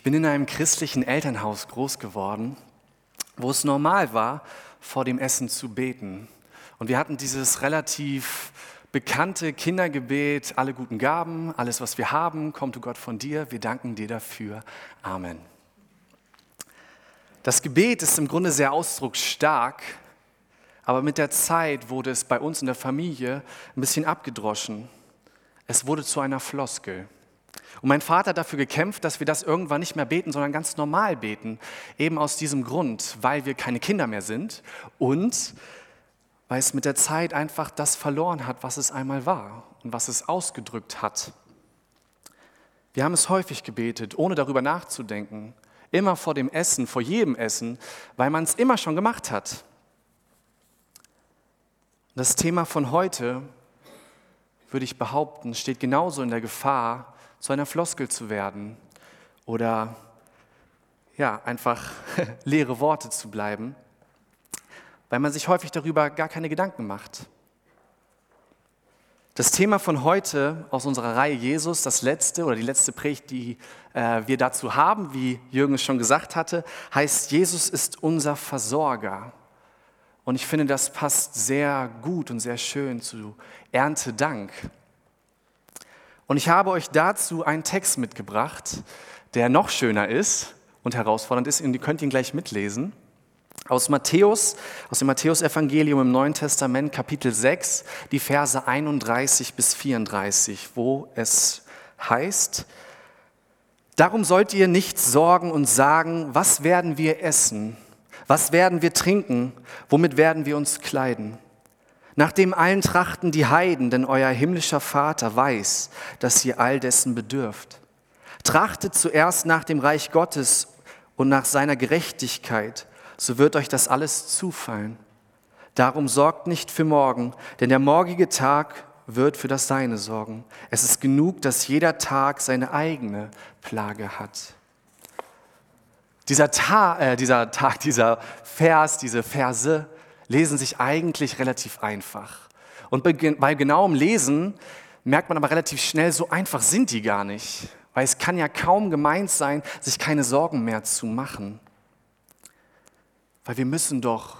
Ich bin in einem christlichen Elternhaus groß geworden, wo es normal war, vor dem Essen zu beten. Und wir hatten dieses relativ bekannte Kindergebet, alle guten Gaben, alles, was wir haben, kommt du Gott von dir, wir danken dir dafür. Amen. Das Gebet ist im Grunde sehr ausdrucksstark, aber mit der Zeit wurde es bei uns in der Familie ein bisschen abgedroschen. Es wurde zu einer Floskel. Und mein Vater hat dafür gekämpft, dass wir das irgendwann nicht mehr beten, sondern ganz normal beten. Eben aus diesem Grund, weil wir keine Kinder mehr sind und weil es mit der Zeit einfach das verloren hat, was es einmal war und was es ausgedrückt hat. Wir haben es häufig gebetet, ohne darüber nachzudenken. Immer vor dem Essen, vor jedem Essen, weil man es immer schon gemacht hat. Das Thema von heute, würde ich behaupten, steht genauso in der Gefahr, zu einer Floskel zu werden oder ja, einfach leere Worte zu bleiben, weil man sich häufig darüber gar keine Gedanken macht. Das Thema von heute aus unserer Reihe Jesus, das letzte oder die letzte Predigt, die äh, wir dazu haben, wie Jürgen es schon gesagt hatte, heißt Jesus ist unser Versorger. Und ich finde, das passt sehr gut und sehr schön zu Erntedank. Und ich habe euch dazu einen Text mitgebracht, der noch schöner ist und herausfordernd ist. Und ihr könnt ihn gleich mitlesen. Aus Matthäus, aus dem Matthäusevangelium im Neuen Testament, Kapitel 6, die Verse 31 bis 34, wo es heißt, Darum sollt ihr nicht sorgen und sagen, was werden wir essen, was werden wir trinken, womit werden wir uns kleiden. Nach dem allen trachten die Heiden, denn euer himmlischer Vater weiß, dass ihr all dessen bedürft. Trachtet zuerst nach dem Reich Gottes und nach seiner Gerechtigkeit, so wird euch das alles zufallen. Darum sorgt nicht für morgen, denn der morgige Tag wird für das Seine sorgen. Es ist genug, dass jeder Tag seine eigene Plage hat. Dieser, Ta äh, dieser Tag, dieser Vers, diese Verse lesen sich eigentlich relativ einfach. Und bei genauem Lesen merkt man aber relativ schnell, so einfach sind die gar nicht. Weil es kann ja kaum gemeint sein, sich keine Sorgen mehr zu machen. Weil wir müssen doch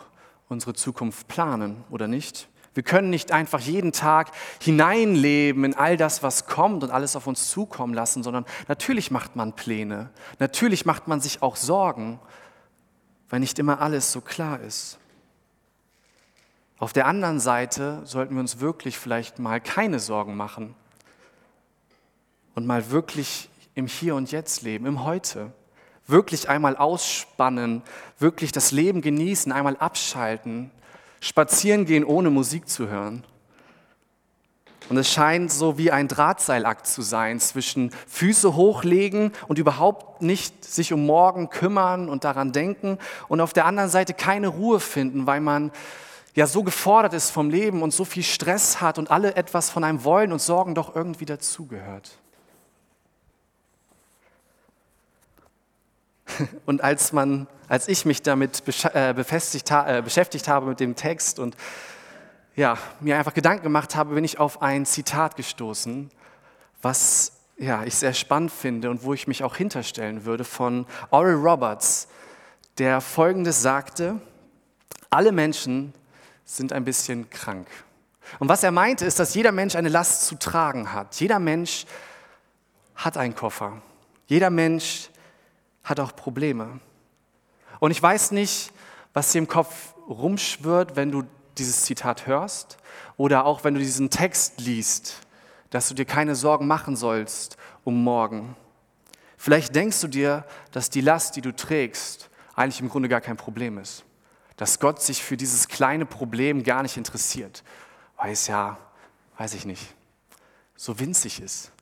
unsere Zukunft planen, oder nicht? Wir können nicht einfach jeden Tag hineinleben in all das, was kommt und alles auf uns zukommen lassen, sondern natürlich macht man Pläne. Natürlich macht man sich auch Sorgen, weil nicht immer alles so klar ist. Auf der anderen Seite sollten wir uns wirklich vielleicht mal keine Sorgen machen und mal wirklich im Hier und Jetzt leben, im Heute. Wirklich einmal ausspannen, wirklich das Leben genießen, einmal abschalten, spazieren gehen, ohne Musik zu hören. Und es scheint so wie ein Drahtseilakt zu sein zwischen Füße hochlegen und überhaupt nicht sich um morgen kümmern und daran denken und auf der anderen Seite keine Ruhe finden, weil man ja so gefordert ist vom Leben und so viel Stress hat und alle etwas von einem wollen und Sorgen doch irgendwie dazugehört. Und als, man, als ich mich damit äh, äh, beschäftigt habe mit dem Text und ja, mir einfach Gedanken gemacht habe, bin ich auf ein Zitat gestoßen, was ja, ich sehr spannend finde und wo ich mich auch hinterstellen würde von Oral Roberts, der folgendes sagte, alle Menschen sind ein bisschen krank. Und was er meinte, ist, dass jeder Mensch eine Last zu tragen hat. Jeder Mensch hat einen Koffer. Jeder Mensch hat auch Probleme. Und ich weiß nicht, was dir im Kopf rumschwirrt, wenn du dieses Zitat hörst oder auch wenn du diesen Text liest, dass du dir keine Sorgen machen sollst um morgen. Vielleicht denkst du dir, dass die Last, die du trägst, eigentlich im Grunde gar kein Problem ist dass Gott sich für dieses kleine Problem gar nicht interessiert, weil es ja, weiß ich nicht, so winzig ist.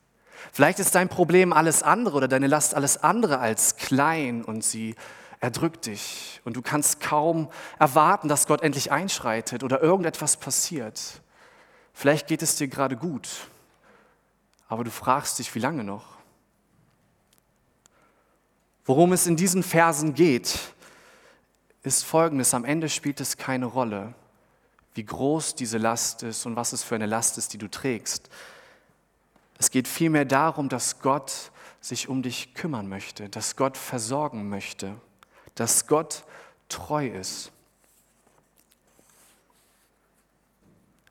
Vielleicht ist dein Problem alles andere oder deine Last alles andere als klein und sie erdrückt dich und du kannst kaum erwarten, dass Gott endlich einschreitet oder irgendetwas passiert. Vielleicht geht es dir gerade gut, aber du fragst dich, wie lange noch? Worum es in diesen Versen geht, ist folgendes. Am Ende spielt es keine Rolle, wie groß diese Last ist und was es für eine Last ist, die du trägst. Es geht vielmehr darum, dass Gott sich um dich kümmern möchte, dass Gott versorgen möchte, dass Gott treu ist.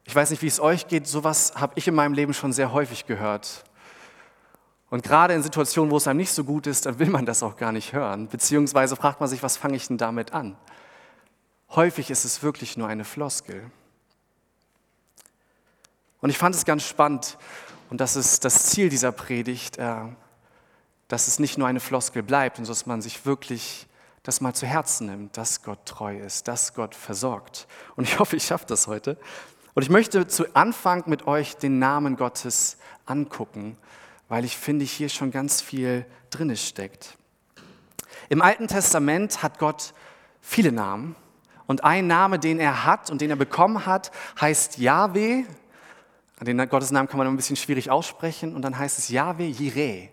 Ich weiß nicht, wie es euch geht, sowas habe ich in meinem Leben schon sehr häufig gehört. Und gerade in Situationen, wo es einem nicht so gut ist, dann will man das auch gar nicht hören. Beziehungsweise fragt man sich, was fange ich denn damit an? Häufig ist es wirklich nur eine Floskel. Und ich fand es ganz spannend, und das ist das Ziel dieser Predigt, äh, dass es nicht nur eine Floskel bleibt, sondern dass man sich wirklich das mal zu Herzen nimmt, dass Gott treu ist, dass Gott versorgt. Und ich hoffe, ich schaffe das heute. Und ich möchte zu Anfang mit euch den Namen Gottes angucken, weil ich finde, hier schon ganz viel drin steckt. Im Alten Testament hat Gott viele Namen. Und ein Name, den er hat und den er bekommen hat, heißt Yahweh. Den Gottes Namen kann man ein bisschen schwierig aussprechen. Und dann heißt es Yahweh Jireh.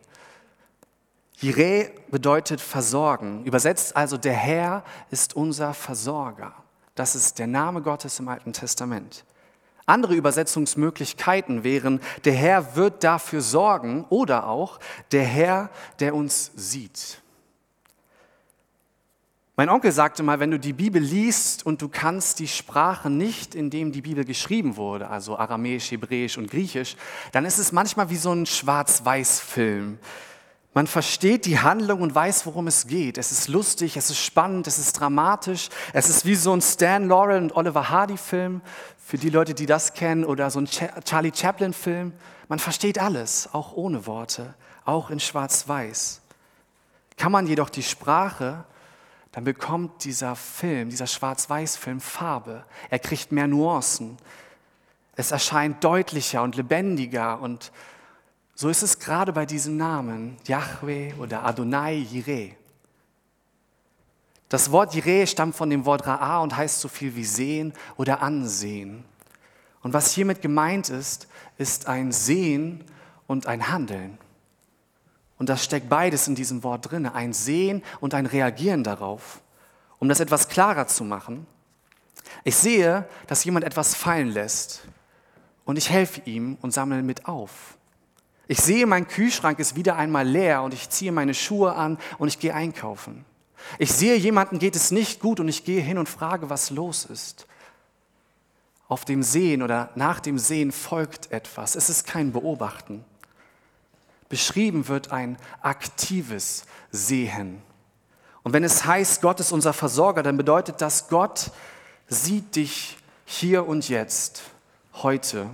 Jireh bedeutet versorgen. Übersetzt also, der Herr ist unser Versorger. Das ist der Name Gottes im Alten Testament. Andere Übersetzungsmöglichkeiten wären, der Herr wird dafür sorgen oder auch der Herr, der uns sieht. Mein Onkel sagte mal, wenn du die Bibel liest und du kannst die Sprache nicht, in dem die Bibel geschrieben wurde, also Aramäisch, Hebräisch und Griechisch, dann ist es manchmal wie so ein Schwarz-Weiß-Film. Man versteht die Handlung und weiß, worum es geht. Es ist lustig, es ist spannend, es ist dramatisch. Es ist wie so ein Stan Laurel und Oliver Hardy-Film, für die Leute, die das kennen, oder so ein Charlie Chaplin-Film. Man versteht alles, auch ohne Worte, auch in Schwarz-Weiß. Kann man jedoch die Sprache, dann bekommt dieser Film, dieser Schwarz-Weiß-Film Farbe. Er kriegt mehr Nuancen. Es erscheint deutlicher und lebendiger und so ist es gerade bei diesem Namen, Yahweh oder Adonai Jireh. Das Wort Jireh stammt von dem Wort Ra'a und heißt so viel wie sehen oder ansehen. Und was hiermit gemeint ist, ist ein Sehen und ein Handeln. Und das steckt beides in diesem Wort drin, ein Sehen und ein Reagieren darauf. Um das etwas klarer zu machen, ich sehe, dass jemand etwas fallen lässt und ich helfe ihm und sammle mit auf. Ich sehe, mein Kühlschrank ist wieder einmal leer und ich ziehe meine Schuhe an und ich gehe einkaufen. Ich sehe, jemandem geht es nicht gut und ich gehe hin und frage, was los ist. Auf dem Sehen oder nach dem Sehen folgt etwas. Es ist kein Beobachten. Beschrieben wird ein aktives Sehen. Und wenn es heißt, Gott ist unser Versorger, dann bedeutet das, Gott sieht dich hier und jetzt, heute.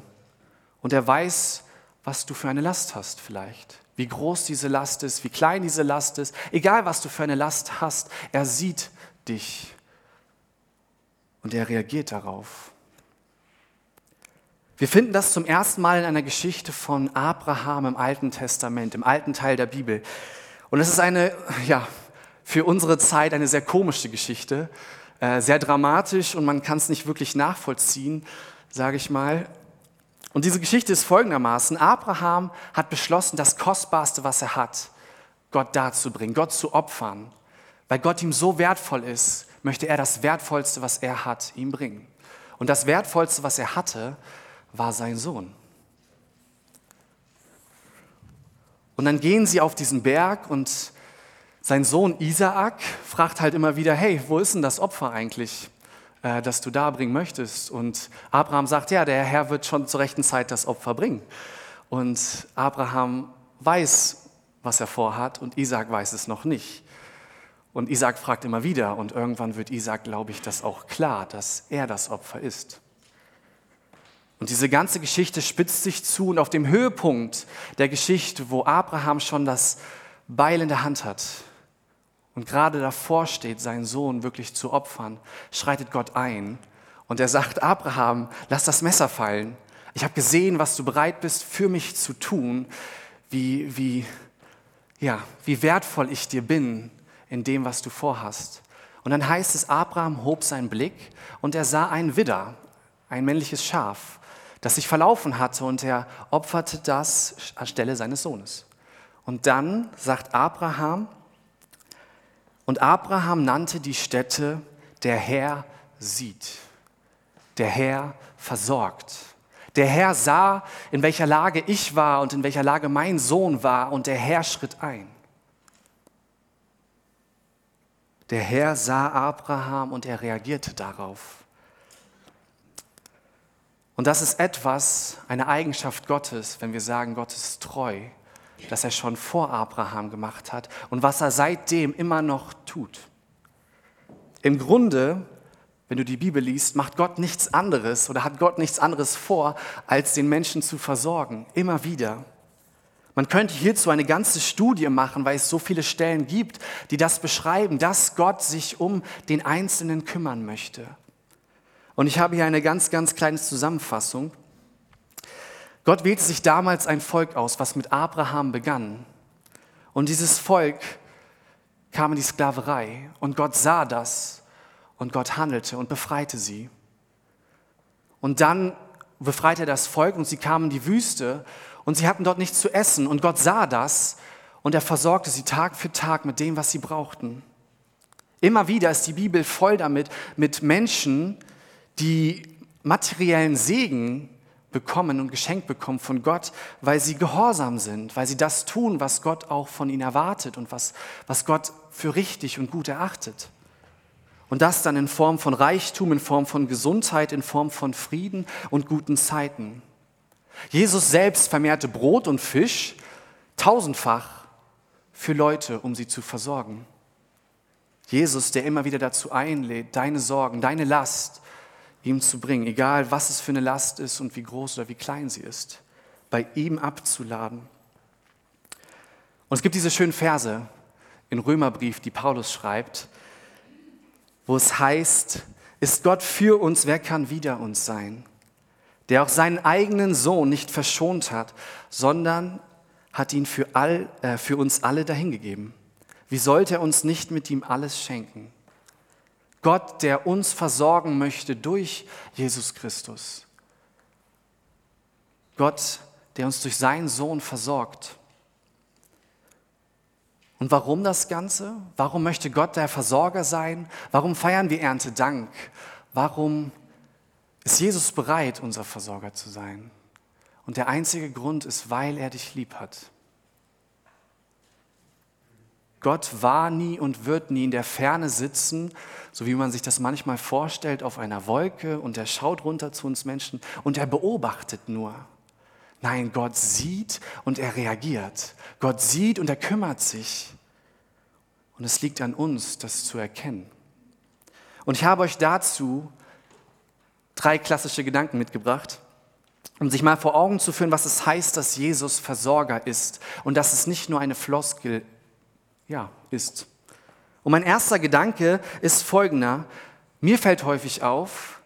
Und er weiß, was du für eine Last hast vielleicht. Wie groß diese Last ist, wie klein diese Last ist. Egal, was du für eine Last hast, er sieht dich und er reagiert darauf. Wir finden das zum ersten Mal in einer Geschichte von Abraham im Alten Testament, im alten Teil der Bibel. Und es ist eine, ja, für unsere Zeit eine sehr komische Geschichte, äh, sehr dramatisch und man kann es nicht wirklich nachvollziehen, sage ich mal. Und diese Geschichte ist folgendermaßen. Abraham hat beschlossen, das Kostbarste, was er hat, Gott darzubringen, Gott zu opfern. Weil Gott ihm so wertvoll ist, möchte er das Wertvollste, was er hat, ihm bringen. Und das Wertvollste, was er hatte, war sein Sohn. Und dann gehen sie auf diesen Berg und sein Sohn Isaak fragt halt immer wieder, hey, wo ist denn das Opfer eigentlich? Äh, das du darbringen möchtest. Und Abraham sagt, ja, der Herr wird schon zur rechten Zeit das Opfer bringen. Und Abraham weiß, was er vorhat und Isaac weiß es noch nicht. Und Isaac fragt immer wieder und irgendwann wird Isaac, glaube ich, das auch klar, dass er das Opfer ist. Und diese ganze Geschichte spitzt sich zu und auf dem Höhepunkt der Geschichte, wo Abraham schon das Beil in der Hand hat, und gerade davor steht, seinen Sohn wirklich zu opfern, schreitet Gott ein und er sagt, Abraham, lass das Messer fallen. Ich habe gesehen, was du bereit bist für mich zu tun, wie, wie, ja, wie wertvoll ich dir bin in dem, was du vorhast. Und dann heißt es, Abraham hob seinen Blick und er sah ein Widder, ein männliches Schaf, das sich verlaufen hatte und er opferte das anstelle seines Sohnes. Und dann sagt Abraham, und Abraham nannte die Stätte, der Herr sieht, der Herr versorgt. Der Herr sah, in welcher Lage ich war und in welcher Lage mein Sohn war, und der Herr schritt ein. Der Herr sah Abraham und er reagierte darauf. Und das ist etwas, eine Eigenschaft Gottes, wenn wir sagen, Gott ist treu, das er schon vor Abraham gemacht hat und was er seitdem immer noch tut. Im Grunde, wenn du die Bibel liest, macht Gott nichts anderes oder hat Gott nichts anderes vor, als den Menschen zu versorgen, immer wieder. Man könnte hierzu eine ganze Studie machen, weil es so viele Stellen gibt, die das beschreiben, dass Gott sich um den Einzelnen kümmern möchte. Und ich habe hier eine ganz, ganz kleine Zusammenfassung. Gott wählte sich damals ein Volk aus, was mit Abraham begann. Und dieses Volk kam in die Sklaverei. Und Gott sah das. Und Gott handelte und befreite sie. Und dann befreite er das Volk und sie kamen in die Wüste und sie hatten dort nichts zu essen. Und Gott sah das und er versorgte sie Tag für Tag mit dem, was sie brauchten. Immer wieder ist die Bibel voll damit, mit Menschen, die materiellen Segen bekommen und geschenkt bekommen von Gott, weil sie gehorsam sind, weil sie das tun, was Gott auch von ihnen erwartet und was, was Gott für richtig und gut erachtet. Und das dann in Form von Reichtum, in Form von Gesundheit, in Form von Frieden und guten Zeiten. Jesus selbst vermehrte Brot und Fisch tausendfach für Leute, um sie zu versorgen. Jesus, der immer wieder dazu einlädt, deine Sorgen, deine Last ihm zu bringen, egal was es für eine Last ist und wie groß oder wie klein sie ist, bei ihm abzuladen. Und es gibt diese schönen Verse im Römerbrief, die Paulus schreibt, wo es heißt, ist Gott für uns, wer kann wider uns sein? der auch seinen eigenen Sohn nicht verschont hat, sondern hat ihn für, all, äh, für uns alle dahingegeben. Wie sollte er uns nicht mit ihm alles schenken? Gott, der uns versorgen möchte durch Jesus Christus. Gott, der uns durch seinen Sohn versorgt. Und warum das Ganze? Warum möchte Gott der Versorger sein? Warum feiern wir Erntedank? Warum ist Jesus bereit, unser Versorger zu sein. Und der einzige Grund ist, weil er dich lieb hat. Gott war nie und wird nie in der Ferne sitzen, so wie man sich das manchmal vorstellt, auf einer Wolke und er schaut runter zu uns Menschen und er beobachtet nur. Nein, Gott sieht und er reagiert. Gott sieht und er kümmert sich. Und es liegt an uns, das zu erkennen. Und ich habe euch dazu drei klassische Gedanken mitgebracht, um sich mal vor Augen zu führen, was es heißt, dass Jesus Versorger ist und dass es nicht nur eine Floskel ja, ist. Und mein erster Gedanke ist folgender. Mir fällt häufig auf,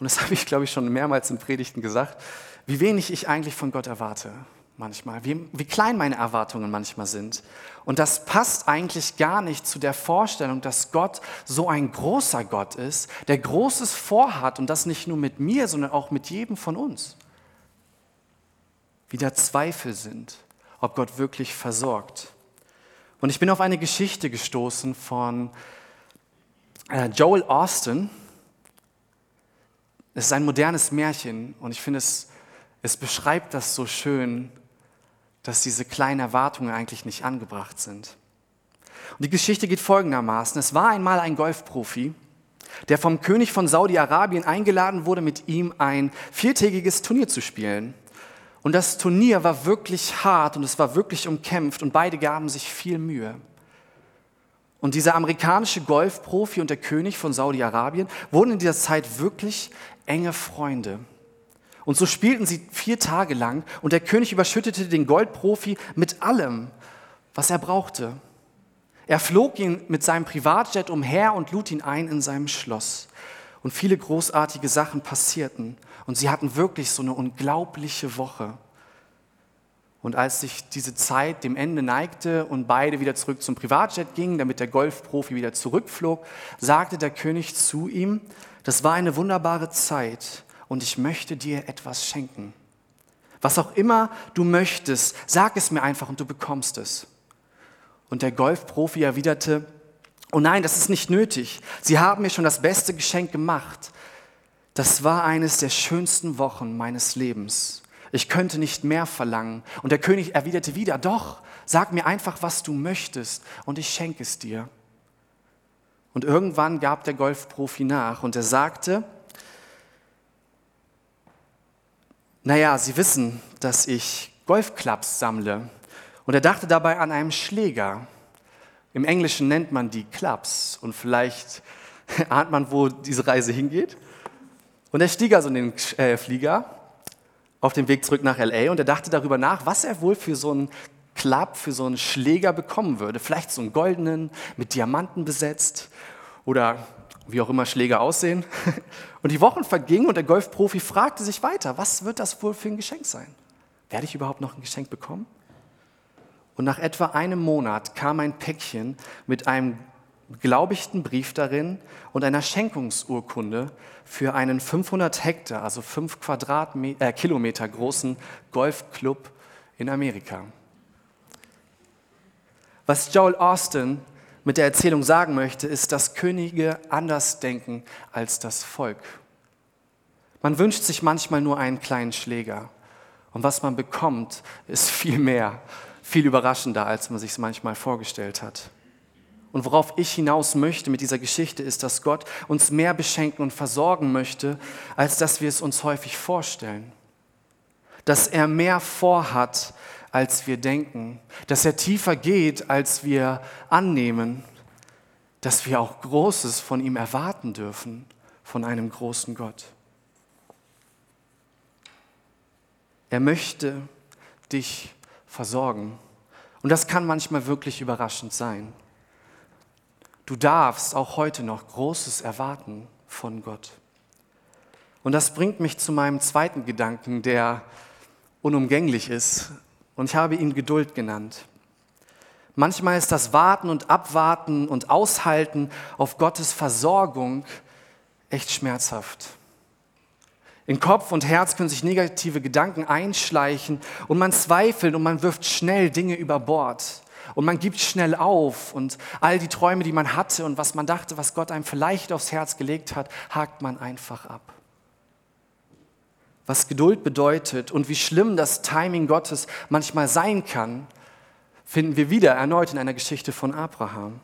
und das habe ich, glaube ich, schon mehrmals in Predigten gesagt, wie wenig ich eigentlich von Gott erwarte manchmal, wie, wie klein meine Erwartungen manchmal sind. Und das passt eigentlich gar nicht zu der Vorstellung, dass Gott so ein großer Gott ist, der Großes vorhat und das nicht nur mit mir, sondern auch mit jedem von uns. Wie da Zweifel sind, ob Gott wirklich versorgt. Und ich bin auf eine Geschichte gestoßen von äh, Joel Austin. Es ist ein modernes Märchen und ich finde es, es beschreibt das so schön, dass diese kleinen Erwartungen eigentlich nicht angebracht sind. Und die Geschichte geht folgendermaßen. Es war einmal ein Golfprofi, der vom König von Saudi-Arabien eingeladen wurde, mit ihm ein viertägiges Turnier zu spielen. Und das Turnier war wirklich hart und es war wirklich umkämpft und beide gaben sich viel Mühe. Und dieser amerikanische Golfprofi und der König von Saudi-Arabien wurden in dieser Zeit wirklich enge Freunde. Und so spielten sie vier Tage lang und der König überschüttete den Goldprofi mit allem, was er brauchte. Er flog ihn mit seinem Privatjet umher und lud ihn ein in seinem Schloss. Und viele großartige Sachen passierten. Und sie hatten wirklich so eine unglaubliche Woche. Und als sich diese Zeit dem Ende neigte und beide wieder zurück zum Privatjet gingen, damit der Golfprofi wieder zurückflog, sagte der König zu ihm, das war eine wunderbare Zeit, und ich möchte dir etwas schenken. Was auch immer du möchtest, sag es mir einfach und du bekommst es. Und der Golfprofi erwiderte, oh nein, das ist nicht nötig. Sie haben mir schon das beste Geschenk gemacht. das war eines der schönsten Wochen meines Lebens. Ich könnte nicht mehr verlangen. Und der König erwiderte wieder, doch, sag mir einfach, was du möchtest, und ich schenke es dir. Und irgendwann gab der Golfprofi nach und er sagte, naja, Sie wissen, dass ich Golfclubs sammle. Und er dachte dabei an einen Schläger. Im Englischen nennt man die Clubs und vielleicht ahnt man, wo diese Reise hingeht. Und er stieg also in den äh, Flieger auf dem Weg zurück nach LA und er dachte darüber nach, was er wohl für so einen Club, für so einen Schläger bekommen würde. Vielleicht so einen goldenen, mit Diamanten besetzt oder wie auch immer Schläger aussehen. Und die Wochen vergingen und der Golfprofi fragte sich weiter, was wird das wohl für ein Geschenk sein? Werde ich überhaupt noch ein Geschenk bekommen? Und nach etwa einem Monat kam ein Päckchen mit einem beglaubigten Brief darin und einer Schenkungsurkunde für einen 500 Hektar, also 5 Quadratmeter, äh, Kilometer großen Golfclub in Amerika. Was Joel Austin mit der Erzählung sagen möchte, ist, dass Könige anders denken als das Volk. Man wünscht sich manchmal nur einen kleinen Schläger. Und was man bekommt, ist viel mehr, viel überraschender, als man sich es manchmal vorgestellt hat. Und worauf ich hinaus möchte mit dieser Geschichte ist, dass Gott uns mehr beschenken und versorgen möchte, als dass wir es uns häufig vorstellen. Dass er mehr vorhat, als wir denken, dass er tiefer geht, als wir annehmen, dass wir auch Großes von ihm erwarten dürfen, von einem großen Gott. Er möchte dich versorgen. Und das kann manchmal wirklich überraschend sein. Du darfst auch heute noch Großes erwarten von Gott. Und das bringt mich zu meinem zweiten Gedanken, der unumgänglich ist, und ich habe ihn Geduld genannt. Manchmal ist das Warten und Abwarten und Aushalten auf Gottes Versorgung echt schmerzhaft. In Kopf und Herz können sich negative Gedanken einschleichen und man zweifelt und man wirft schnell Dinge über Bord und man gibt schnell auf und all die Träume, die man hatte und was man dachte, was Gott einem vielleicht aufs Herz gelegt hat, hakt man einfach ab was Geduld bedeutet und wie schlimm das Timing Gottes manchmal sein kann, finden wir wieder erneut in einer Geschichte von Abraham.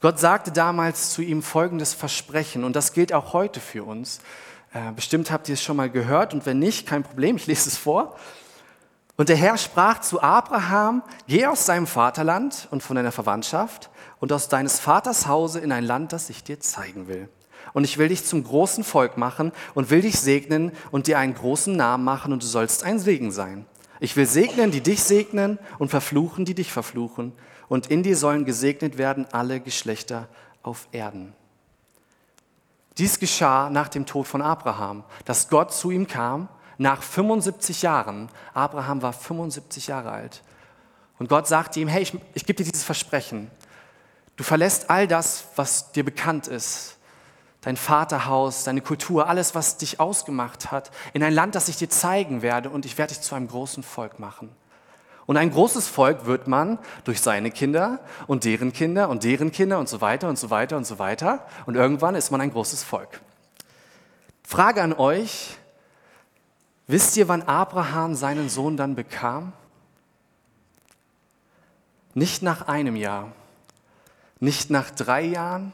Gott sagte damals zu ihm folgendes Versprechen und das gilt auch heute für uns. Äh, bestimmt habt ihr es schon mal gehört und wenn nicht, kein Problem, ich lese es vor. Und der Herr sprach zu Abraham, geh aus deinem Vaterland und von deiner Verwandtschaft und aus deines Vaters Hause in ein Land, das ich dir zeigen will und ich will dich zum großen Volk machen und will dich segnen und dir einen großen Namen machen und du sollst ein Segen sein. Ich will segnen, die dich segnen und verfluchen, die dich verfluchen. Und in dir sollen gesegnet werden alle Geschlechter auf Erden. Dies geschah nach dem Tod von Abraham, dass Gott zu ihm kam nach 75 Jahren. Abraham war 75 Jahre alt. Und Gott sagte ihm, hey, ich, ich gebe dir dieses Versprechen. Du verlässt all das, was dir bekannt ist dein Vaterhaus, deine Kultur, alles, was dich ausgemacht hat, in ein Land, das ich dir zeigen werde und ich werde dich zu einem großen Volk machen. Und ein großes Volk wird man durch seine Kinder und deren Kinder und deren Kinder und so weiter und so weiter und so weiter. Und irgendwann ist man ein großes Volk. Frage an euch, wisst ihr, wann Abraham seinen Sohn dann bekam? Nicht nach einem Jahr, nicht nach drei Jahren,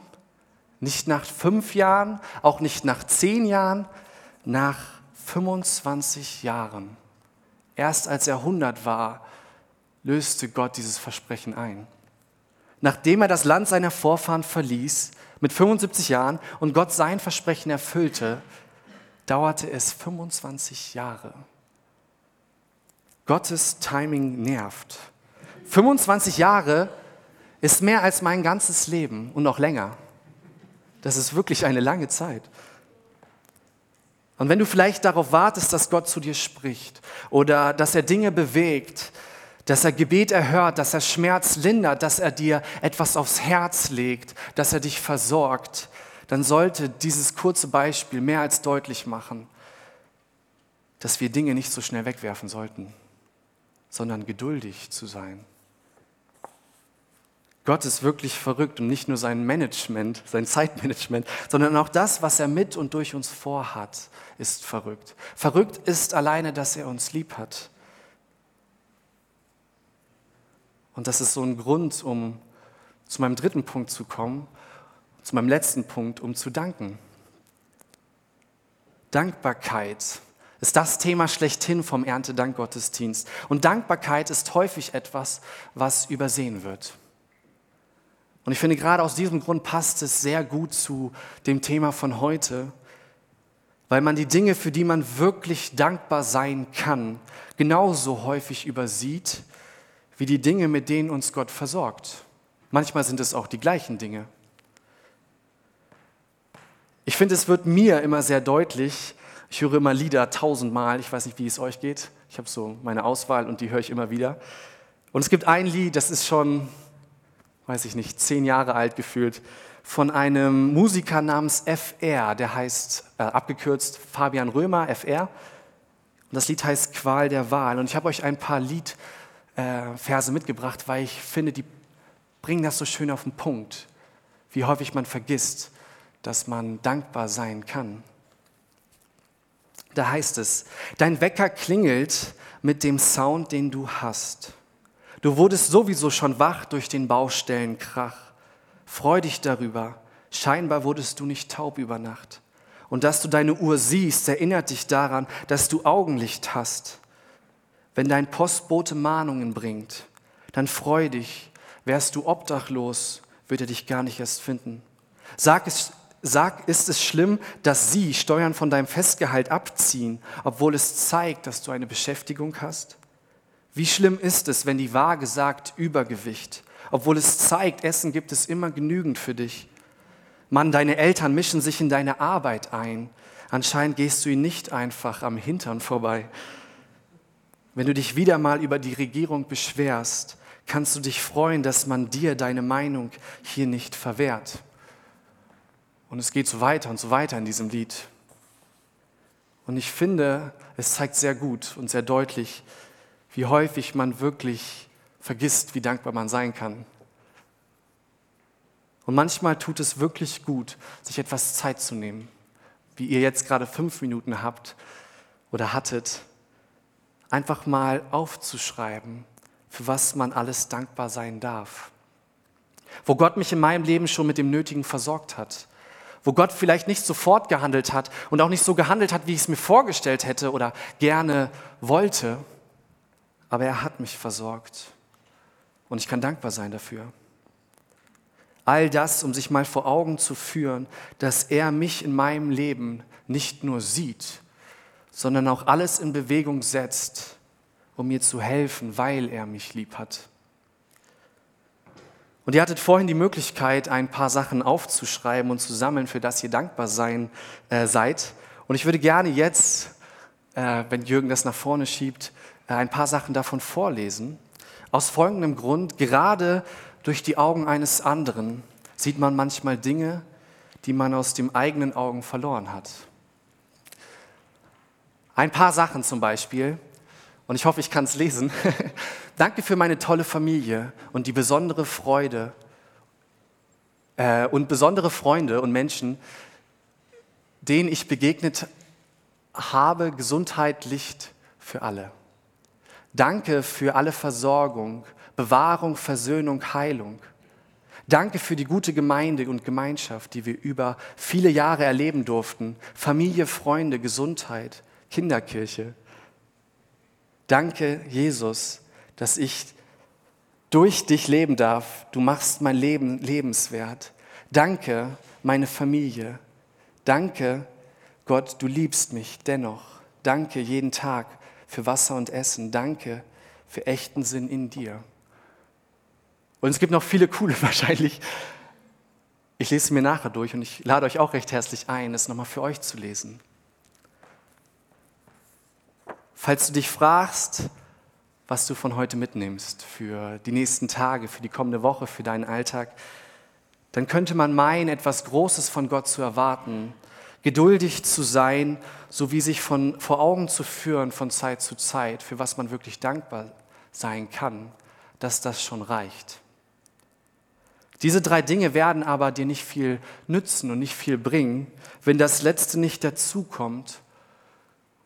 nicht nach fünf Jahren, auch nicht nach zehn Jahren, nach 25 Jahren. Erst als er 100 war, löste Gott dieses Versprechen ein. Nachdem er das Land seiner Vorfahren verließ, mit 75 Jahren, und Gott sein Versprechen erfüllte, dauerte es 25 Jahre. Gottes Timing nervt. 25 Jahre ist mehr als mein ganzes Leben und noch länger. Das ist wirklich eine lange Zeit. Und wenn du vielleicht darauf wartest, dass Gott zu dir spricht oder dass er Dinge bewegt, dass er Gebet erhört, dass er Schmerz lindert, dass er dir etwas aufs Herz legt, dass er dich versorgt, dann sollte dieses kurze Beispiel mehr als deutlich machen, dass wir Dinge nicht so schnell wegwerfen sollten, sondern geduldig zu sein. Gott ist wirklich verrückt und nicht nur sein Management, sein Zeitmanagement, sondern auch das, was er mit und durch uns vorhat, ist verrückt. Verrückt ist alleine, dass er uns lieb hat. Und das ist so ein Grund, um zu meinem dritten Punkt zu kommen, zu meinem letzten Punkt, um zu danken. Dankbarkeit ist das Thema schlechthin vom Erntedankgottesdienst. Und Dankbarkeit ist häufig etwas, was übersehen wird. Und ich finde, gerade aus diesem Grund passt es sehr gut zu dem Thema von heute, weil man die Dinge, für die man wirklich dankbar sein kann, genauso häufig übersieht wie die Dinge, mit denen uns Gott versorgt. Manchmal sind es auch die gleichen Dinge. Ich finde, es wird mir immer sehr deutlich, ich höre immer Lieder tausendmal, ich weiß nicht, wie es euch geht. Ich habe so meine Auswahl und die höre ich immer wieder. Und es gibt ein Lied, das ist schon weiß ich nicht, zehn Jahre alt gefühlt, von einem Musiker namens FR, der heißt, äh, abgekürzt Fabian Römer, FR. Und das Lied heißt Qual der Wahl. Und ich habe euch ein paar Liedverse äh, mitgebracht, weil ich finde, die bringen das so schön auf den Punkt, wie häufig man vergisst, dass man dankbar sein kann. Da heißt es, dein Wecker klingelt mit dem Sound, den du hast. Du wurdest sowieso schon wach durch den Baustellenkrach. Freu dich darüber. Scheinbar wurdest du nicht taub über Nacht. Und dass du deine Uhr siehst, erinnert dich daran, dass du Augenlicht hast. Wenn dein Postbote Mahnungen bringt, dann freu dich. Wärst du obdachlos, wird er dich gar nicht erst finden. Sag, es, sag, ist es schlimm, dass sie Steuern von deinem Festgehalt abziehen, obwohl es zeigt, dass du eine Beschäftigung hast? Wie schlimm ist es, wenn die Waage sagt Übergewicht, obwohl es zeigt, Essen gibt es immer genügend für dich. Mann, deine Eltern mischen sich in deine Arbeit ein. Anscheinend gehst du ihnen nicht einfach am Hintern vorbei. Wenn du dich wieder mal über die Regierung beschwerst, kannst du dich freuen, dass man dir deine Meinung hier nicht verwehrt. Und es geht so weiter und so weiter in diesem Lied. Und ich finde, es zeigt sehr gut und sehr deutlich, wie häufig man wirklich vergisst, wie dankbar man sein kann. Und manchmal tut es wirklich gut, sich etwas Zeit zu nehmen, wie ihr jetzt gerade fünf Minuten habt oder hattet, einfach mal aufzuschreiben, für was man alles dankbar sein darf. Wo Gott mich in meinem Leben schon mit dem Nötigen versorgt hat. Wo Gott vielleicht nicht sofort gehandelt hat und auch nicht so gehandelt hat, wie ich es mir vorgestellt hätte oder gerne wollte aber er hat mich versorgt und ich kann dankbar sein dafür. All das, um sich mal vor Augen zu führen, dass er mich in meinem Leben nicht nur sieht, sondern auch alles in Bewegung setzt, um mir zu helfen, weil er mich lieb hat. Und ihr hattet vorhin die Möglichkeit, ein paar Sachen aufzuschreiben und zu sammeln, für das ihr dankbar sein äh, seid. Und ich würde gerne jetzt, äh, wenn Jürgen das nach vorne schiebt, äh, ein paar Sachen davon vorlesen. Aus folgendem Grund, gerade durch die Augen eines anderen sieht man manchmal Dinge, die man aus den eigenen Augen verloren hat. Ein paar Sachen zum Beispiel, und ich hoffe, ich kann es lesen. Danke für meine tolle Familie und die besondere Freude äh, und besondere Freunde und Menschen, denen ich begegnet habe, Gesundheit, Licht für alle. Danke für alle Versorgung, Bewahrung, Versöhnung, Heilung. Danke für die gute Gemeinde und Gemeinschaft, die wir über viele Jahre erleben durften. Familie, Freunde, Gesundheit, Kinderkirche. Danke, Jesus, dass ich durch dich leben darf. Du machst mein Leben lebenswert. Danke, meine Familie. Danke, Gott, du liebst mich dennoch. Danke jeden Tag für Wasser und Essen. Danke für echten Sinn in dir. Und es gibt noch viele coole wahrscheinlich. Ich lese mir nachher durch und ich lade euch auch recht herzlich ein, es nochmal für euch zu lesen. Falls du dich fragst, was du von heute mitnimmst für die nächsten Tage, für die kommende Woche, für deinen Alltag, dann könnte man meinen, etwas Großes von Gott zu erwarten, geduldig zu sein, sowie sich von, vor Augen zu führen von Zeit zu Zeit, für was man wirklich dankbar sein kann, dass das schon reicht. Diese drei Dinge werden aber dir nicht viel nützen und nicht viel bringen, wenn das Letzte nicht dazukommt.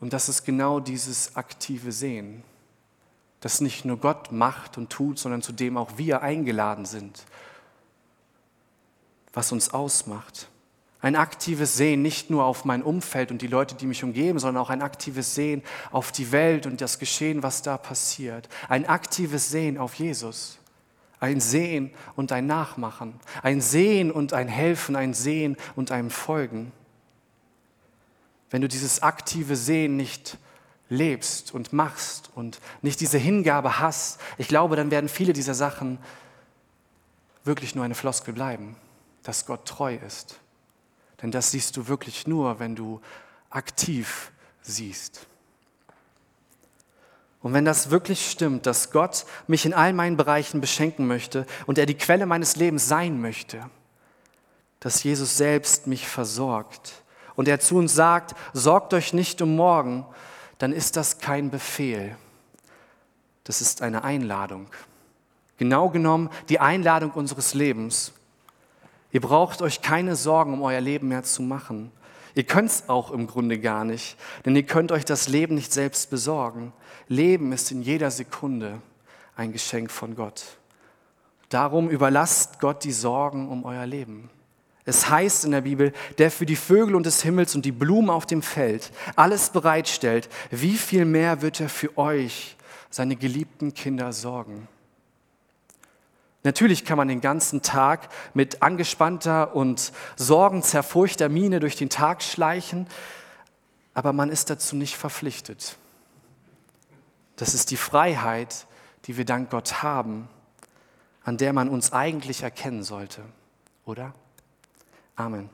Und das ist genau dieses aktive Sehen, das nicht nur Gott macht und tut, sondern zu dem auch wir eingeladen sind, was uns ausmacht. Ein aktives Sehen nicht nur auf mein Umfeld und die Leute, die mich umgeben, sondern auch ein aktives Sehen auf die Welt und das Geschehen, was da passiert. Ein aktives Sehen auf Jesus. Ein Sehen und ein Nachmachen. Ein Sehen und ein Helfen, ein Sehen und ein Folgen. Wenn du dieses aktive Sehen nicht lebst und machst und nicht diese Hingabe hast, ich glaube, dann werden viele dieser Sachen wirklich nur eine Floskel bleiben, dass Gott treu ist denn das siehst du wirklich nur, wenn du aktiv siehst. Und wenn das wirklich stimmt, dass Gott mich in all meinen Bereichen beschenken möchte und er die Quelle meines Lebens sein möchte, dass Jesus selbst mich versorgt und er zu uns sagt, sorgt euch nicht um morgen, dann ist das kein Befehl. Das ist eine Einladung. Genau genommen die Einladung unseres Lebens. Ihr braucht euch keine Sorgen um euer Leben mehr zu machen. Ihr könnt es auch im Grunde gar nicht, denn ihr könnt euch das Leben nicht selbst besorgen. Leben ist in jeder Sekunde ein Geschenk von Gott. Darum überlasst Gott die Sorgen um euer Leben. Es heißt in der Bibel, der für die Vögel und des Himmels und die Blumen auf dem Feld alles bereitstellt, wie viel mehr wird er für euch, seine geliebten Kinder, sorgen. Natürlich kann man den ganzen Tag mit angespannter und sorgenzerfurchter Miene durch den Tag schleichen, aber man ist dazu nicht verpflichtet. Das ist die Freiheit, die wir dank Gott haben, an der man uns eigentlich erkennen sollte, oder? Amen.